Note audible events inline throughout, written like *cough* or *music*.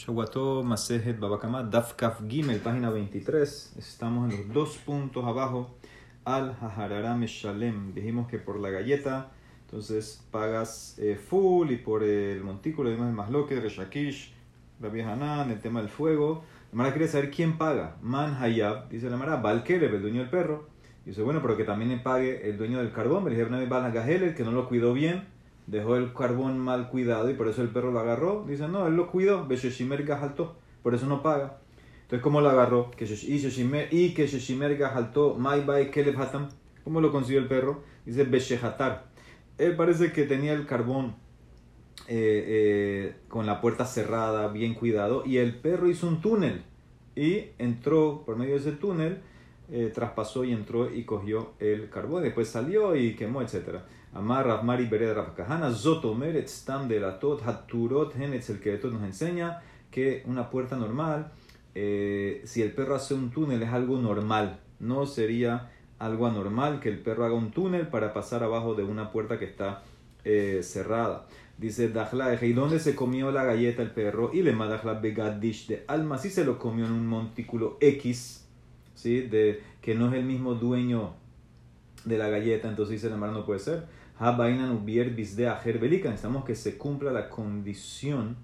Shawato Masejet Babakama, Daf Kaf Gimel, página 23. Estamos en los dos puntos abajo. Al Haharara Meshalem. Dijimos que por la galleta, entonces pagas eh, full y por el montículo, además el Masloque, Reshakish, Rabbi Hanan, el tema del fuego. La Mara quiere saber quién paga. Man Hayab, dice la Mara, Balkereb, el dueño del perro. Dice, bueno, pero que también le pague el dueño del carbón. Me dijeron, el que no lo cuidó bien dejó el carbón mal cuidado y por eso el perro lo agarró. Dice, no, él lo cuidó, Gajaltó, por eso no paga. Entonces, ¿cómo lo agarró? Y que Sheshimer Mai Bai Kelev Hatam. ¿Cómo lo consiguió el perro? Dice Beshehatar. Él parece que tenía el carbón eh, eh, con la puerta cerrada, bien cuidado, y el perro hizo un túnel y entró por medio de ese túnel, eh, traspasó y entró y cogió el carbón, después salió y quemó, etcétera. Amar Rahmari Bered Kahana, Zotomer Stam de la Tot, Haturot Henetz, el que nos enseña que una puerta normal, eh, si el perro hace un túnel, es algo normal. No sería algo anormal que el perro haga un túnel para pasar abajo de una puerta que está eh, cerrada. Dice Dajla, ¿y dónde se comió la galleta el perro? Y le Dajla Begadish de Alma, si se lo comió en un montículo X, ¿sí? de, que no es el mismo dueño de la galleta, entonces dice la no puede ser. Necesitamos que se cumpla la condición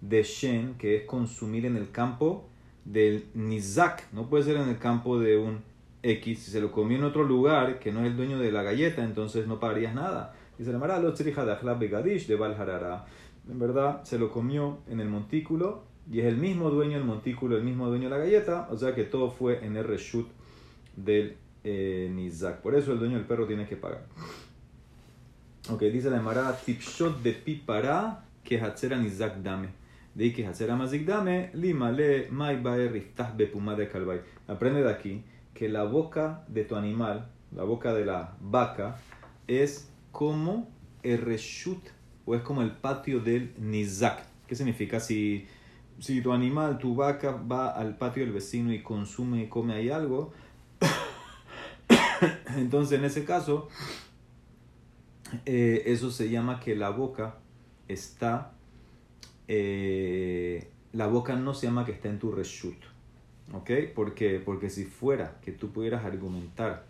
de Shen, que es consumir en el campo del Nizak. No puede ser en el campo de un X. Si se lo comió en otro lugar, que no es el dueño de la galleta, entonces no pagarías nada. Dice la Mara, Begadish de Valharara. En verdad, se lo comió en el montículo y es el mismo dueño del montículo, el mismo dueño de la galleta. O sea que todo fue en el reshut del eh, Nizak. Por eso el dueño del perro tiene que pagar. Ok, dice la Emara, tipshot de pipara que hatzera nizak dame. De que hatzera mazik dame, limale mai bae riftah bepuma de kalbay. Aprende de aquí que la boca de tu animal, la boca de la vaca, es como el reshut o es como el patio del nizak. ¿Qué significa? Si, si tu animal, tu vaca, va al patio del vecino y consume y come ahí algo, *coughs* entonces en ese caso eh, eso se llama que la boca está, eh, la boca no se llama que está en tu reshut, ¿ok? ¿Por Porque si fuera que tú pudieras argumentar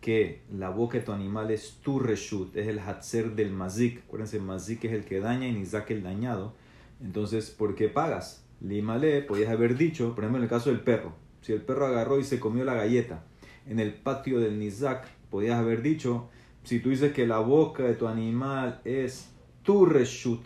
que la boca de tu animal es tu reshut, es el hatzer del mazik, acuérdense, mazik es el que daña y nizak el dañado, entonces, ¿por qué pagas? Limale, podías haber dicho, por ejemplo, en el caso del perro, si el perro agarró y se comió la galleta en el patio del nizak, podías haber dicho, si tú dices que la boca de tu animal es tu reshut,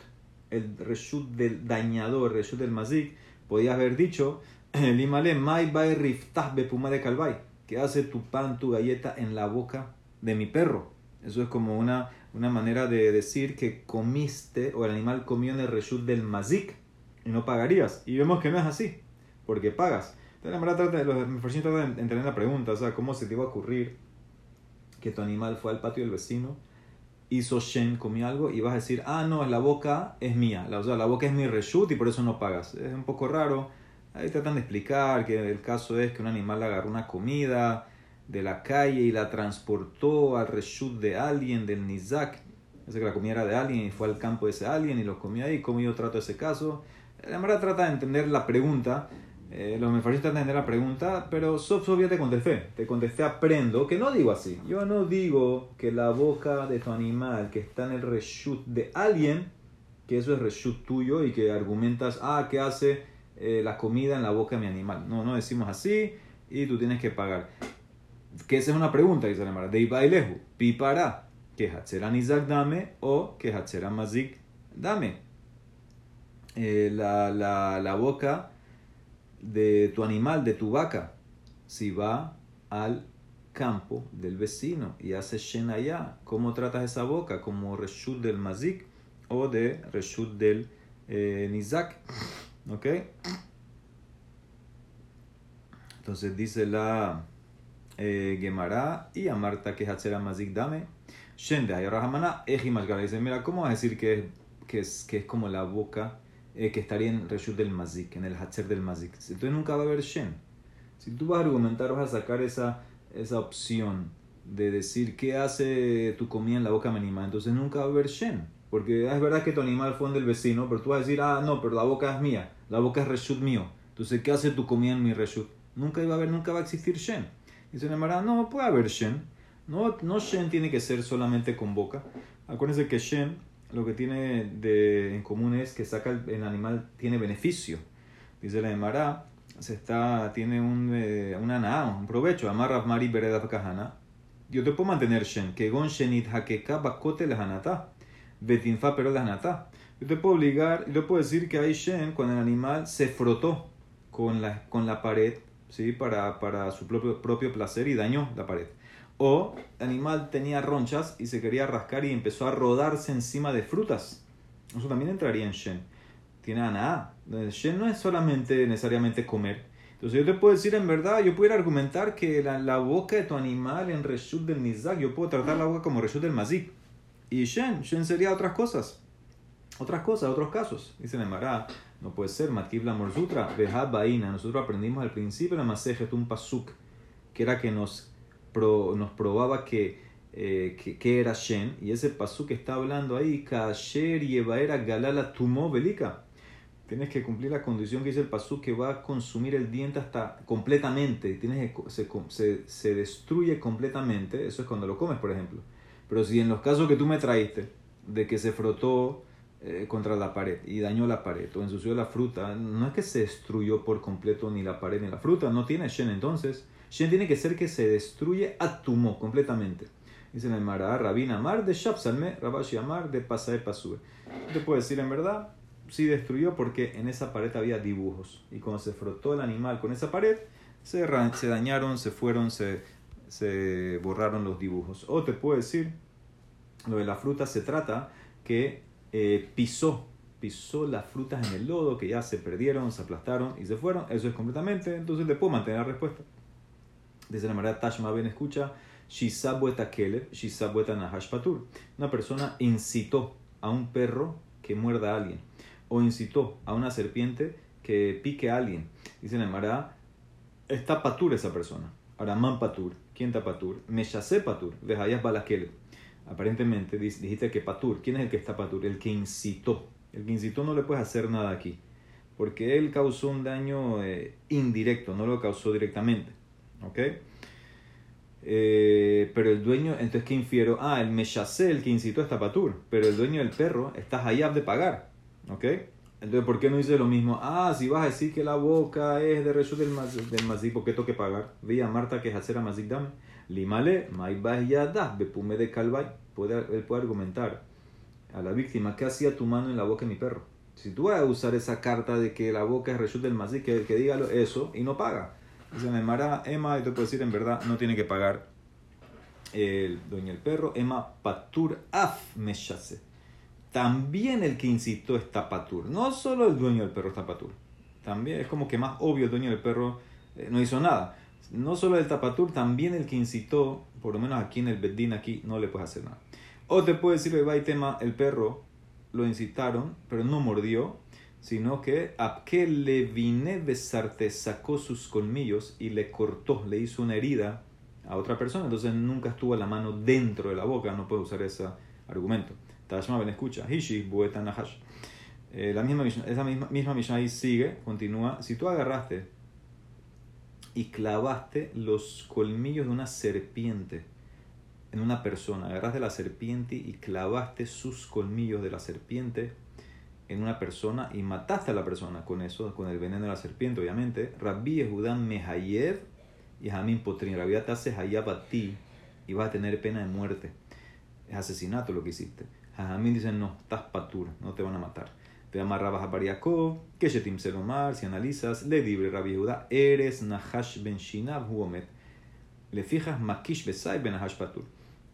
el reshut del dañador, el reshut del mazik, podías haber dicho, limale mai bai riftah bepuma de kalbai, que hace tu pan, tu galleta en la boca de mi perro. Eso es como una, una manera de decir que comiste o el animal comió en el reshut del mazik y no pagarías. Y vemos que no es así, porque pagas. Entonces, la verdad, trata los trata de entender la pregunta, o sea, cómo se te iba a ocurrir que tu animal fue al patio del vecino, hizo Shen, comió algo, y vas a decir, ah, no, la boca es mía, la, o sea, la boca es mi reshut y por eso no pagas. Es un poco raro. Ahí tratan de explicar que el caso es que un animal agarró una comida de la calle y la transportó al reshut de alguien, del Nizak. Es que la comida era de alguien y fue al campo de ese alguien y lo comió ahí. ¿Cómo yo trato ese caso? La verdad trata de entender la pregunta eh, los mefaristas entender la pregunta, pero Sof te contesté. Te contesté aprendo, que no digo así. Yo no digo que la boca de tu animal que está en el reshut de alguien, que eso es reshut tuyo y que argumentas, ah, que hace eh, la comida en la boca de mi animal. No, no decimos así y tú tienes que pagar. Que esa es una pregunta, dice la Mara. De Ibailehu, pipará, que Hatzera Nizak dame o que Hatzera Mazik dame. Eh, la, la, la boca de tu animal, de tu vaca, si va al campo del vecino y hace shen allá, ¿cómo tratas esa boca? ¿Como reshut del mazik o de reshut del eh, nizak? ¿Ok? Entonces dice la eh, Gemara y a Marta que Hatzera Mazik dame. Shen de Dice, mira, ¿cómo vas a decir que, que, es, que es como la boca eh, que estaría en Reshut del Mazik, en el Hatzer del Mazik. Entonces nunca va a haber Shen. Si tú vas a argumentar, vas a sacar esa, esa opción de decir qué hace tu comida en la boca de mi animal, entonces nunca va a haber Shen. Porque es verdad que tu animal fue del vecino, pero tú vas a decir, ah, no, pero la boca es mía. La boca es reshut mío. Entonces, ¿qué hace tu comida en mi reshut? Nunca iba a haber, nunca va a existir Shen. Dice Nemara, no, puede haber Shen. No, no Shen tiene que ser solamente con boca. Acuérdense que Shen lo que tiene de, en común es que saca el, animal, tiene beneficio. Dice la Nemara, se está, tiene un, eh, una un provecho. Amarra Mari Bereda Kahana. Yo te puedo mantener Shen, que gon Shenit Hakeka Bakote la Hanata. Betinfa pero la Hanata. Yo te puedo obligar, yo puedo decir que hay Shen cuando el animal se frotó con la, con la pared ¿sí? para, para su propio, propio placer y dañó la pared. O el animal tenía ronchas y se quería rascar y empezó a rodarse encima de frutas. Eso también entraría en Shen. Tiene nada. Shen no es solamente necesariamente comer. Entonces yo te puedo decir en verdad, yo puedo argumentar que la, la, boca de tu animal en Reshut del Nizak, yo puedo tratar la boca como Reshut del Mazik. Y Shen, Shen sería otras cosas. Otras cosas, otros casos. Dice Nemara, no puede ser, Matkib la Morzutra, Baina. Nosotros aprendimos al principio en la Masejet un pasuk, que era que nos, nos probaba que, eh, que, era Shen. Y ese pasuk que está hablando ahí, Kasher era Galala Tumo Belika. Tienes que cumplir la condición que dice el pasuk que va a consumir el diente hasta completamente. Tienes se, se, se destruye completamente. Eso es cuando lo comes, por ejemplo. Pero si en los casos que tú me traíste, de que se frotó eh, contra la pared y dañó la pared o ensució la fruta, no es que se destruyó por completo ni la pared ni la fruta, no tiene Shen entonces. Shen tiene que ser que se destruye atumo completamente. Dice en el Mara, Rabina Amar de Shapsalme, Rabashi Amar de Pasae Pasue. Te puedo decir en verdad, sí destruyó porque en esa pared había dibujos. Y cuando se frotó el animal con esa pared, se, se dañaron, se fueron, se, se borraron los dibujos. O te puedo decir, lo de la fruta se trata que eh, pisó, pisó las frutas en el lodo que ya se perdieron, se aplastaron y se fueron. Eso es completamente, entonces le puedo mantener la respuesta. Dice la manera Tashma Ben escucha, Patur. Una persona incitó a un perro que muerda a alguien o incitó a una serpiente que pique a alguien. Dice la Mara, está patur esa persona. Araman patur. ¿Quién está patur? Meshase patur. Vejayas balakeleb aparentemente dijiste que Patur, ¿quién es el que está Patur? El que incitó. El que incitó no le puedes hacer nada aquí, porque él causó un daño eh, indirecto, no lo causó directamente. ¿Ok? Eh, pero el dueño, entonces, ¿qué infiero? Ah, el Meshase, el que incitó está Patur, pero el dueño del perro está Hayab de pagar. ¿Ok? Entonces, ¿por qué no dice lo mismo? Ah, si vas a decir que la boca es de Reshut del, del ¿por qué tengo que pagar? Vi a Marta que hacer a Mazik Dame. Limale, Yada, Bepume de Calvay. Él puede argumentar a la víctima, ¿qué hacía tu mano en la boca de mi perro? Si tú vas a usar esa carta de que la boca es reshut del masí, que, que diga eso y no paga. Dice Mara, Emma, y te puedo decir en verdad, no tiene que pagar el dueño del perro. Emma Patur Af Meshase. También el que incitó está Patur. No solo el dueño del perro está Patur. También es como que más obvio el dueño del perro eh, no hizo nada no solo el tapatur, también el que incitó, por lo menos aquí en el bedín, aquí no le puedes hacer nada. O te puede decir, va tema, el perro lo incitaron, pero no mordió, sino que que le vine besarte sacó sus colmillos y le cortó, le hizo una herida a otra persona, entonces nunca estuvo la mano dentro de la boca, no puede usar ese argumento. Tashma ben escucha, Hishi nahash. Eh, la misma, esa misma, misma Mishnah sigue, continúa. Si tú agarraste y clavaste los colmillos de una serpiente en una persona. Agarraste la serpiente y clavaste sus colmillos de la serpiente en una persona y mataste a la persona con eso, con el veneno de la serpiente, obviamente. Rabbi Yehudan Mehayev y Hamim Potrin. Rabbi te hace Hayab a ti y vas a tener pena de muerte. Es asesinato lo que hiciste. Jamín dice, no, estás patur, no te van a matar. Te amarrabas a Bariakov, que Shetim Selomar, si analizas, le libre Rabbi Yehuda, eres Nahash ben Shinab Huomet. Le fijas Makish Besai ben Nahash Patur.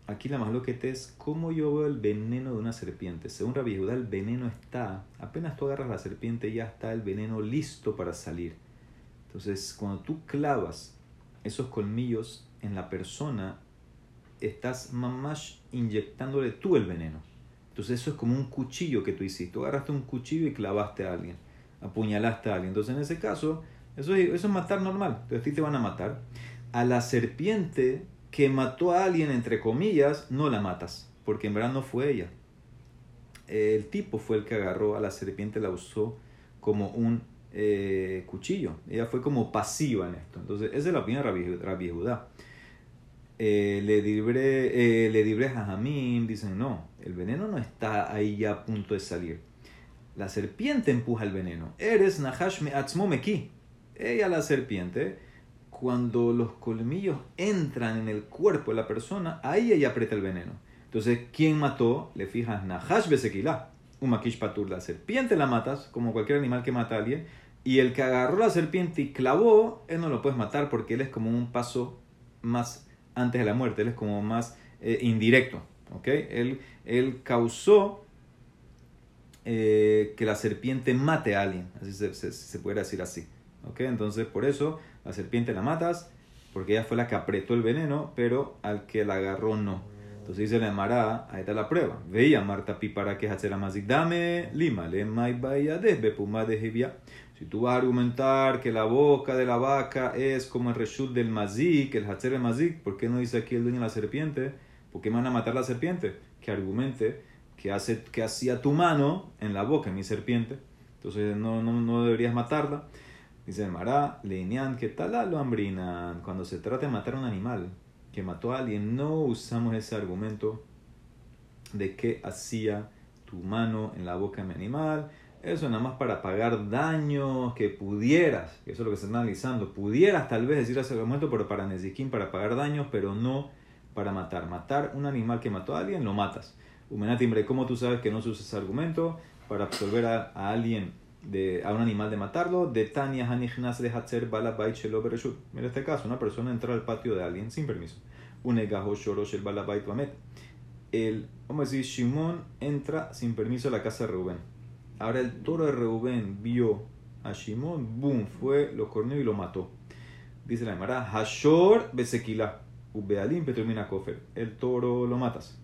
Aquí la más lo que te es cómo yo veo el veneno de una serpiente. Según Rabbi Yehuda, el veneno está, apenas tú agarras la serpiente, ya está el veneno listo para salir. Entonces, cuando tú clavas esos colmillos en la persona, estás más inyectándole tú el veneno. Entonces eso es como un cuchillo que tú hiciste. Tú agarraste un cuchillo y clavaste a alguien, apuñalaste a alguien. Entonces en ese caso, eso, eso es matar normal. Entonces a ti te van a matar. A la serpiente que mató a alguien, entre comillas, no la matas, porque en verdad no fue ella. El tipo fue el que agarró a la serpiente, la usó como un eh, cuchillo. Ella fue como pasiva en esto. Entonces, esa es la opinión de Rabbi Judá. Eh, le libré, eh, a Jamín, dicen, no, el veneno no está ahí ya a punto de salir. La serpiente empuja el veneno. Eres Nahash me Meki. Ella, la serpiente, cuando los colmillos entran en el cuerpo de la persona, ahí ella aprieta el veneno. Entonces, ¿quién mató? Le fijas Nahash Besekila. Umakish Patur. La serpiente la matas, como cualquier animal que mata a alguien. Y el que agarró la serpiente y clavó, él no lo puedes matar porque él es como un paso más antes de la muerte, él es como más eh, indirecto. ¿okay? Él, él causó eh, que la serpiente mate a alguien, así se, se, puede decir así. ¿okay? Entonces, por eso la serpiente la matas, porque ella fue la que apretó el veneno, pero al que la agarró no. Entonces dice la Emara, ahí está la prueba. Veía Marta Pi para que hacer dame lima le de Si tú vas a argumentar que la boca de la vaca es como el reshut del mazik, el hacer el mazik, ¿por qué no dice aquí el dueño de la serpiente? ¿Por qué van a matar la serpiente? Que argumente que, hace, que hacía tu mano en la boca, mi serpiente. Entonces no, no, no deberías matarla. Dice Mará, leñan que tal lo hambrinan. Cuando se trata de matar a un animal, que mató a alguien, no usamos ese argumento de que hacía tu mano en la boca de mi animal. Eso nada más para pagar daños que pudieras, eso es lo que se está analizando, pudieras tal vez decir ese argumento, pero para Nezikin, para pagar daños, pero no para matar. Matar un animal que mató a alguien, lo matas. Humenatimbre, ¿cómo tú sabes que no se usa ese argumento para absolver a, a alguien de, a un animal de matarlo, de Tania Hanichnas de Hatzer Balabait Shelo Bereshut. Mira este caso, una persona entra al patio de alguien sin permiso. Un egajo Shorosh el Balabait Bamet. El, vamos a decir, Shimon entra sin permiso a la casa de Reubén. Ahora el toro de Reubén vio a Shimon, boom, fue, lo corneó y lo mató. Dice la Emara, Hashor Besekila, Ubealim Petromina Kofer. El toro lo matas.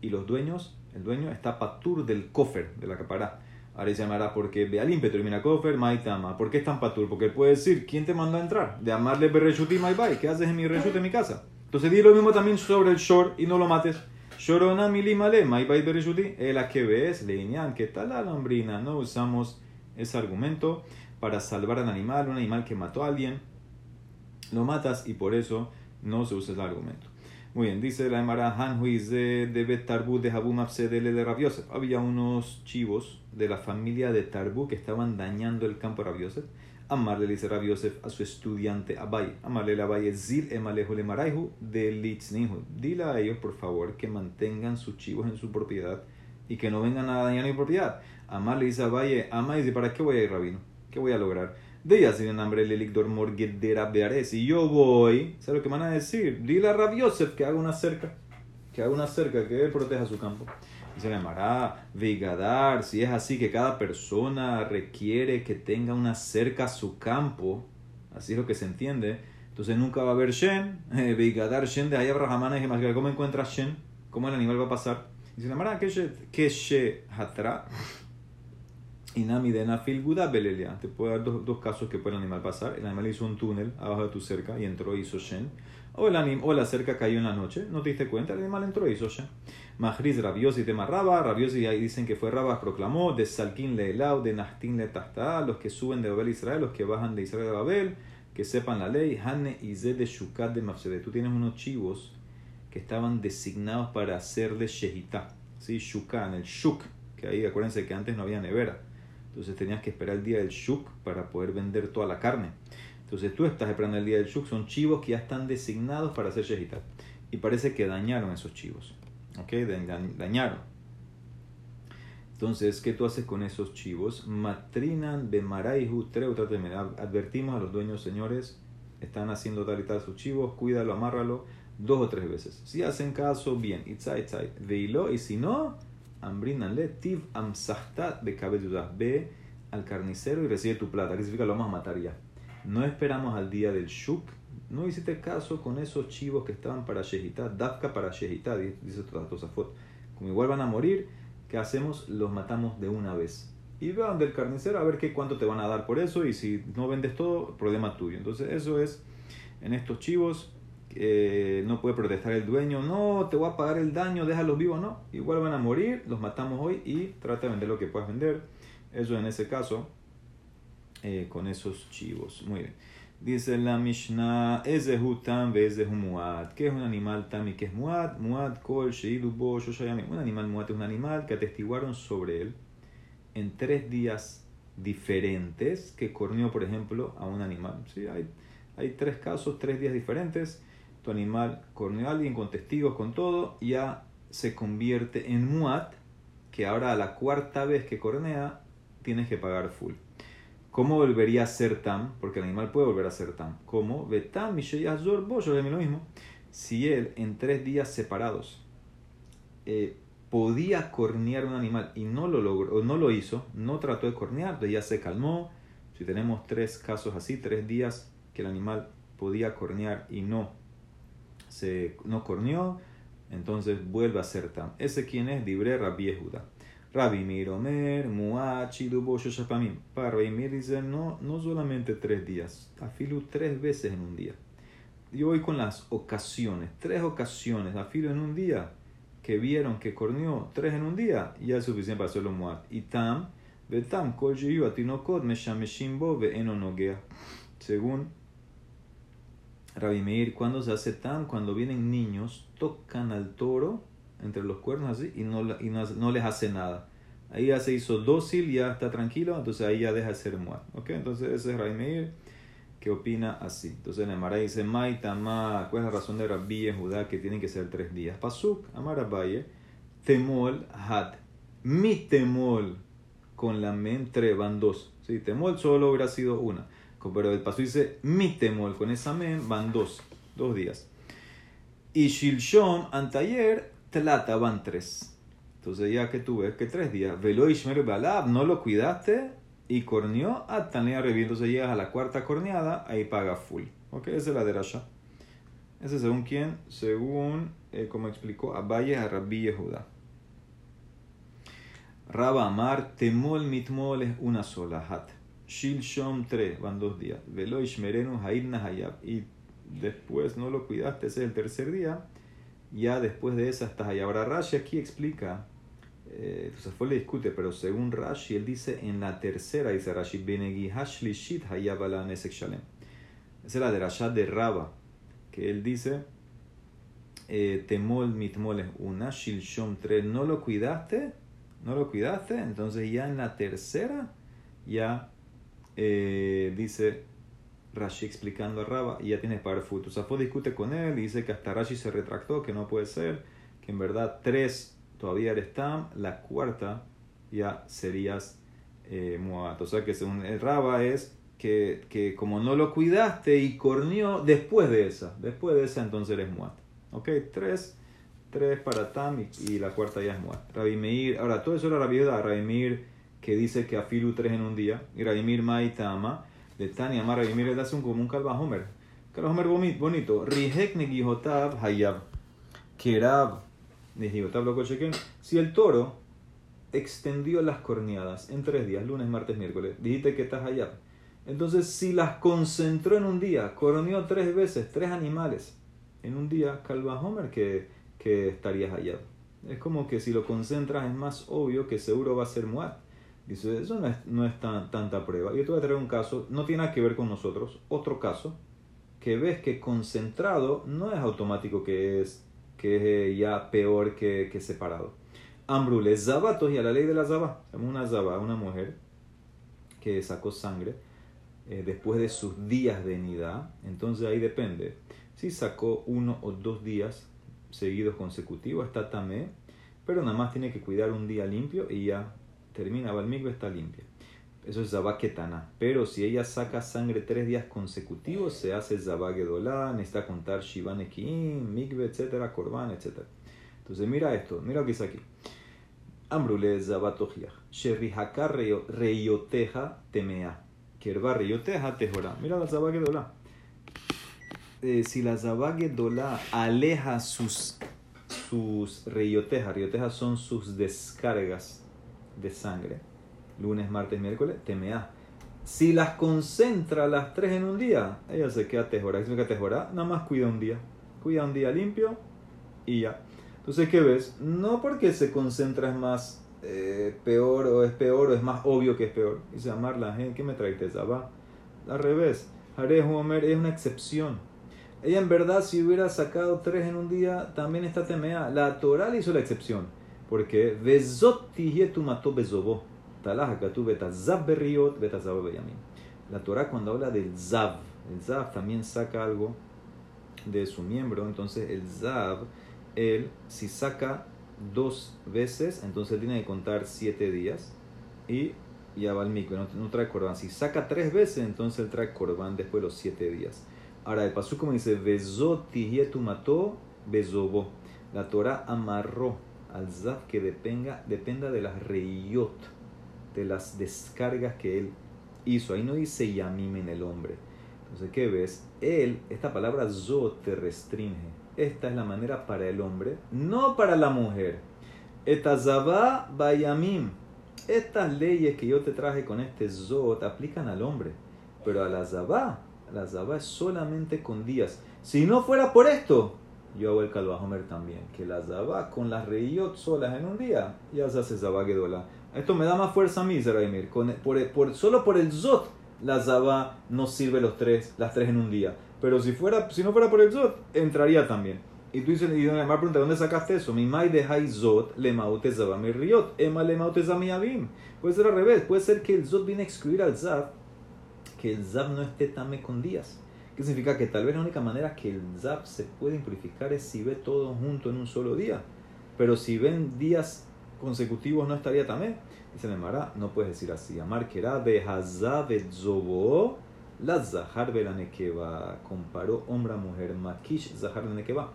Y los dueños, el dueño está patur del kofer, de la capará Ahora se llamará porque Bealim termina Kofer, Maitama. ¿Por qué es tan patur? Porque él puede decir, ¿quién te mandó a entrar? De amarle Bereshuti Maibai. ¿Qué haces en mi reshut en mi casa? Entonces di lo mismo también sobre el shor y no lo mates. Shorona milimale, Maibai Bereshuti. El que ves, leñan, ¿qué tal la lombrina? No usamos ese argumento para salvar al animal, un animal que mató a alguien. Lo matas y por eso no se usa el argumento. Muy bien, dice la Emara Hanhuiz de, Tarbu de Habum Absedele de Rabiosef. Había unos chivos de la familia de Tarbu que estaban dañando el campo de Rabiosef. Amarle dice Rabiosef a su estudiante Abaye. Amarle la Abaye Zil Emalejo le Maraihu de Litznihu. Dile a ellos, por favor, que mantengan sus chivos en su propiedad y que no vengan a dañar mi propiedad. Amarle dice Abaye, Ama dice, ¿para qué voy a ir, rabino? ¿Qué voy a lograr? De ella sin nombre el elictor morguedera beare. Si yo voy, ¿sabes lo que van a decir? Dile a Rabiosef que haga una cerca, que haga una cerca, que él proteja su campo. Y se llamará Veigadar, si es así que cada persona requiere que tenga una cerca a su campo, así es lo que se entiende, entonces nunca va a haber Shen, eh, Veigadar Shen de Hayab Rahamana y ¿cómo encuentras Shen? ¿Cómo el animal va a pasar? Y se llamará que She Hatra Inami de Nafil Guda Belelia. Te puedo dar dos, dos, casos que puede el animal pasar. El animal hizo un túnel abajo de tu cerca y entró y hizo Shen. O, el anim, o la cerca cayó en la noche, no te diste cuenta, el animal entró y hizo Shen. Mahriz Rabiosi tema Raba. Rabiosi ahí dicen que fue Raba, proclamó de Salkin le de Nastin le Tahta, los que suben de Babel Israel, los que bajan de Israel de Babel, que sepan la ley. Hane y Zed de Shukat de Mafsede. Tú tienes unos chivos que estaban designados para hacer de Shehita. ¿Sí? Shukan, el Shuk, que ahí acuérdense que antes no había nevera entonces tenías que esperar el día del Shuk para poder vender toda la carne. Entonces tú estás esperando el día del Shuk, son chivos que ya están designados para hacer Shehitat. Y parece que dañaron esos chivos. ¿Ok? Dañaron. Entonces, ¿qué tú haces con esos chivos? Matrinan bemaraihu Advertimos a los dueños, señores, están haciendo tal y tal sus chivos, cuídalo, amárralo dos o tres veces. Si hacen caso, bien. Itzai, itzai. Veilo, y si no, Ambrinanle tiv amsahta de cabelluda. Ve al carnicero y recibe tu plata. ¿Qué significa? Lo vamos a matar ya. No esperamos al día del shuk. No hiciste caso con esos chivos que estaban para Shehitá. Dafka para Shehitá, dice Tosafot. Como igual van a morir, ¿qué hacemos? Los matamos de una vez. Y vean del carnicero a ver qué cuánto te van a dar por eso. Y si no vendes todo, problema tuyo. Entonces, eso es en estos chivos eh, no puede protestar el dueño, no, te voy a pagar el daño, déjalos vivos, no, igual van a morir, los matamos hoy y trata de vender lo que puedas vender. Eso en ese caso eh, con esos chivos. Muy bien. Dice la Mishnah, Hutam, es de Muad. ¿Qué es un animal tam y qué es Muad? Muad, Kol, Sheidu, Bo, Un animal Muad es un animal que atestiguaron sobre él en tres días diferentes que corneó, por ejemplo, a un animal. ¿Sí? Hay, hay tres casos, tres días diferentes. Tu animal corneó a alguien con testigos, con todo, ya se convierte en Muad, que ahora la cuarta vez que cornea tienes que pagar full. ¿Cómo volvería a ser tam? Porque el animal puede volver a ser tam. ¿Cómo? Betam, Mishayazor, Boyo, es lo mismo. Si él en tres días separados eh, podía cornear un animal y no lo logró, no lo hizo, no trató de cornear, entonces ya se calmó. Si tenemos tres casos así, tres días que el animal podía cornear y no se no corneó, entonces vuelve a ser tam. Ese quien es Dibre Rabbi Yehuda. Rabbi Miromer, Muachi, Dubo, Shoshapamim. Para Rabbi Mir dice, no, no solamente tres días, afilu tres veces en un día. Yo voy con las ocasiones, tres ocasiones, afilo en un día, que vieron que corneó tres en un día, ya es suficiente para hacerlo muat. Y tam, betam, kol atinokot, meshameshimbo, nogea. Según Rabbi Meir, cuando se hace tam, cuando vienen niños, tocan al toro entre los cuernos así y no, y no, les hace nada. Ahí ya se hizo dócil, ya está tranquilo, entonces ahí ya deja de ser muerto. ¿Ok? Entonces ese es Raimir que opina así. Entonces Nemara dice, Maitama, ¿cuál es la razón de Rabbi en Judá que tienen que ser tres días? Pasuk, Amarabaye, temol had. Mi temol con la mentre van dos. ¿sí? Temol solo hubiera sido una. Pero el paso dice mi temol, con esa men van dos, dos días. Y Shilshom, antayer, Tlata van tres. Entonces ya que tú ves que tres días, Velo Balab, no lo cuidaste y corneó, Atanea reviento. Entonces llegas a la cuarta corneada, ahí paga full. Ok, esa es la de Rasha. Ese según quién? Según, eh, como explicó, Abaye a Rabbi Yehuda. Raba Amar, Temol Mitmol es una sola, Hat. Shilshom tres, van dos días. Velo Ishmerenu Haidna Hayab. Y después no lo cuidaste, ese es el tercer día ya después de esa estás ahí. Ahora Rashi aquí explica, eh, fue le discute, pero según Rashi, él dice en la tercera, dice Rashi, Benegi Hashlishit Nesek Shalem. Esa es la de Rashad de Raba, que él dice, eh, Temol Mitmol es una, Shilshom 3, no lo cuidaste, no lo cuidaste, entonces ya en la tercera, ya eh, dice Rashi explicando a Raba y ya tienes futuro. Safo discute con él y dice que hasta Rashi se retractó, que no puede ser, que en verdad tres todavía eres Tam, la cuarta ya serías eh, O sea que según el Raba es que, que, como no lo cuidaste y corneó después de esa, después de esa entonces eres Muat. Ok, tres, tres para Tam y, la cuarta ya es Muat. Rabbi ahora todo eso era la viuda, Rabbi que dice que afilu tres en un día, y Rabbi Maitama de Tania Mara y mire, hace un como un calvajomer. Calvajomer bonito. Rijek negihotab hayab. Kerab negihotab lo chequen. Si el toro extendió las corneadas en tres días, lunes, martes, miércoles, dijiste que estás hayab. Entonces, si las concentró en un día, corneó tres veces, tres animales en un día, calvajomer que, que estarías hayab. Es como que si lo concentras es más obvio que seguro va a ser muerto. Dice, eso no es, no es tan, tanta prueba. Yo te voy a traer un caso, no tiene nada que ver con nosotros, otro caso, que ves que concentrado no es automático que es, que es ya peor que, que separado. Ambrule, zabatos y a la ley de la zaba. Una zaba, una mujer que sacó sangre eh, después de sus días de nidad. Entonces ahí depende. Si sacó uno o dos días seguidos consecutivos, está tamé, pero nada más tiene que cuidar un día limpio y ya termina, Balmigbe está limpia. Eso es Zabaketana. Pero si ella saca sangre tres días consecutivos, se hace Zabagedolá, necesita contar Shivanekim, Migbe, etcétera, Korban, etcétera. Entonces mira esto, mira lo que dice aquí. Ambrule Zabatojiach. Sherrihaka reyoteja temea. Kerba reyoteja tejora. Mira la Zabagedolá. Eh, si la Zabagedolá aleja sus, sus reyotejas, reyotejas son sus descargas de sangre, lunes, martes, miércoles, TMA. Si las concentra las tres en un día, ella se queda tejora. ¿Qué significa tejora? Nada más cuida un día. Cuida un día limpio y ya. Entonces, ¿qué ves? No porque se concentra más eh, peor o es peor o es más obvio que es peor. Dice Amar la gente, ¿qué me trae va Al revés, Haré Homer es una excepción. Ella en verdad si hubiera sacado tres en un día, también está temea. La Torah le hizo la excepción. Porque. La Torah cuando habla del Zav, el Zav también saca algo de su miembro. Entonces el Zav, él si saca dos veces, entonces tiene que contar siete días y ya va al micro, no, trae corbán. Si saca tres veces, entonces él trae corbán después de los siete días. Ahora el pasú como dice, mató, bezobo. La Torah amarró al Zav que dependa, dependa de las reyot, de las descargas que él hizo. Ahí no dice yamim en el hombre. Entonces, ¿qué ves? Él, esta palabra zot te restringe esta es la manera para el hombre, no para la mujer. Etazabá bayamim. Estas leyes que yo te traje con este zot aplican al hombre, pero a la zabá, la zabá es solamente con días. Si no fuera por esto, yo hago el calvajomer también, que la zabá con las reyot solas en un día, ya se hace zabá gedola. Esto me da más fuerza a mí, Zeraimir. Por, por, solo por el zot, la zabá no sirve los tres, las tres en un día. Pero si, fuera, si no fuera por el Zot, entraría también. Y tú dices, y me pregunta, ¿dónde sacaste eso? Mi mai de Zot, le maute mi riot, ema le maute abim. Puede ser al revés, puede ser que el Zot viene a excluir al Zav, que el Zav no esté tame con días. ¿Qué significa? Que tal vez la única manera que el Zav se puede impurificar es si ve todo junto en un solo día. Pero si ven días consecutivos no estaría tamé. Dice Nemara, no puedes decir así. Amar que era de Hazav zobo la Zahar Nekeva comparó hombre a mujer. Makish Zahar Nekeva.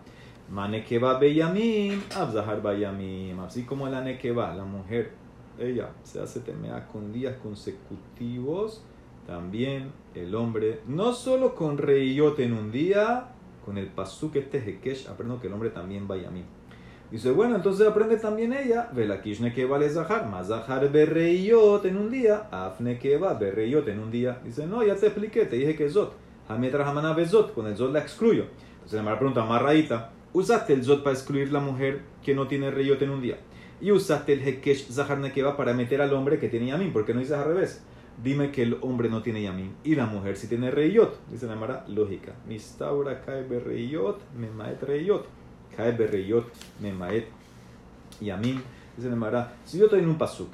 Manekeva Beyamim, Ab Zahar Bayamim. Así como la Nekeva, la mujer, ella se hace temea con días consecutivos. También el hombre, no solo con reyote en un día, con el pasuk este Hekesh, aprendo que el hombre también Bayamim. Dice, bueno, entonces aprende también ella, Velakishne que vale Zahar, más Zahar berreyot en un día, Afne que va berreyot en un día. Dice, no, ya te expliqué, te dije que Zot. Hametra Hamana Bezot, con el Zot la excluyo. Entonces la pregunta más raíta, usaste el Zot para excluir la mujer que no tiene reyot en un día. Y usaste el Hekesh Zahar Nekeva para meter al hombre que tiene Yamin, porque no dices al revés. Dime que el hombre no tiene Yamin y la mujer sí tiene reyot. Dice la Mara, lógica. Mistaura cae berreyot, me maet reyot. Cae Berreyot Memaet y a mí, dice Nemara, si yo estoy en un pasuk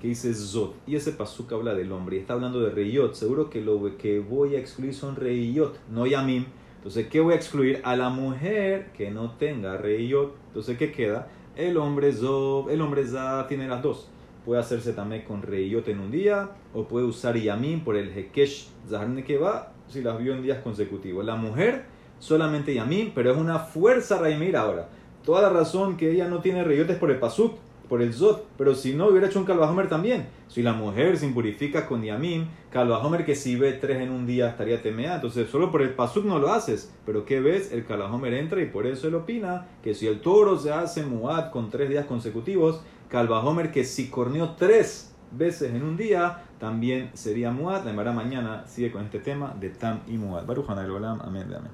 que dice Zot, y ese pasuk habla del hombre y está hablando de Reyot, seguro que lo que voy a excluir son Reyot, no Yamim. Entonces, ¿qué voy a excluir? A la mujer que no tenga Reyot. Entonces, ¿qué queda? El hombre Zob, el hombre Zah tiene las dos. Puede hacerse también con Reyot en un día, o puede usar Yamim por el Hekesh Zahar que va, si las vio en días consecutivos. La mujer solamente Yamim, pero es una fuerza Raimir ahora. Toda la razón que ella no tiene reyotes por el pasuk, por el zot, pero si no hubiera hecho un calvajomer también. Si la mujer se impurifica con Yamim, calvajomer que si ve tres en un día estaría temea, entonces solo por el pasuk no lo haces. Pero ¿qué ves? El calvajomer entra y por eso él opina que si el toro se hace muad con tres días consecutivos, calvajomer que si corneó tres veces en un día, también sería muad. La mañana sigue con este tema de tam y muad. Baruch Amén, amén.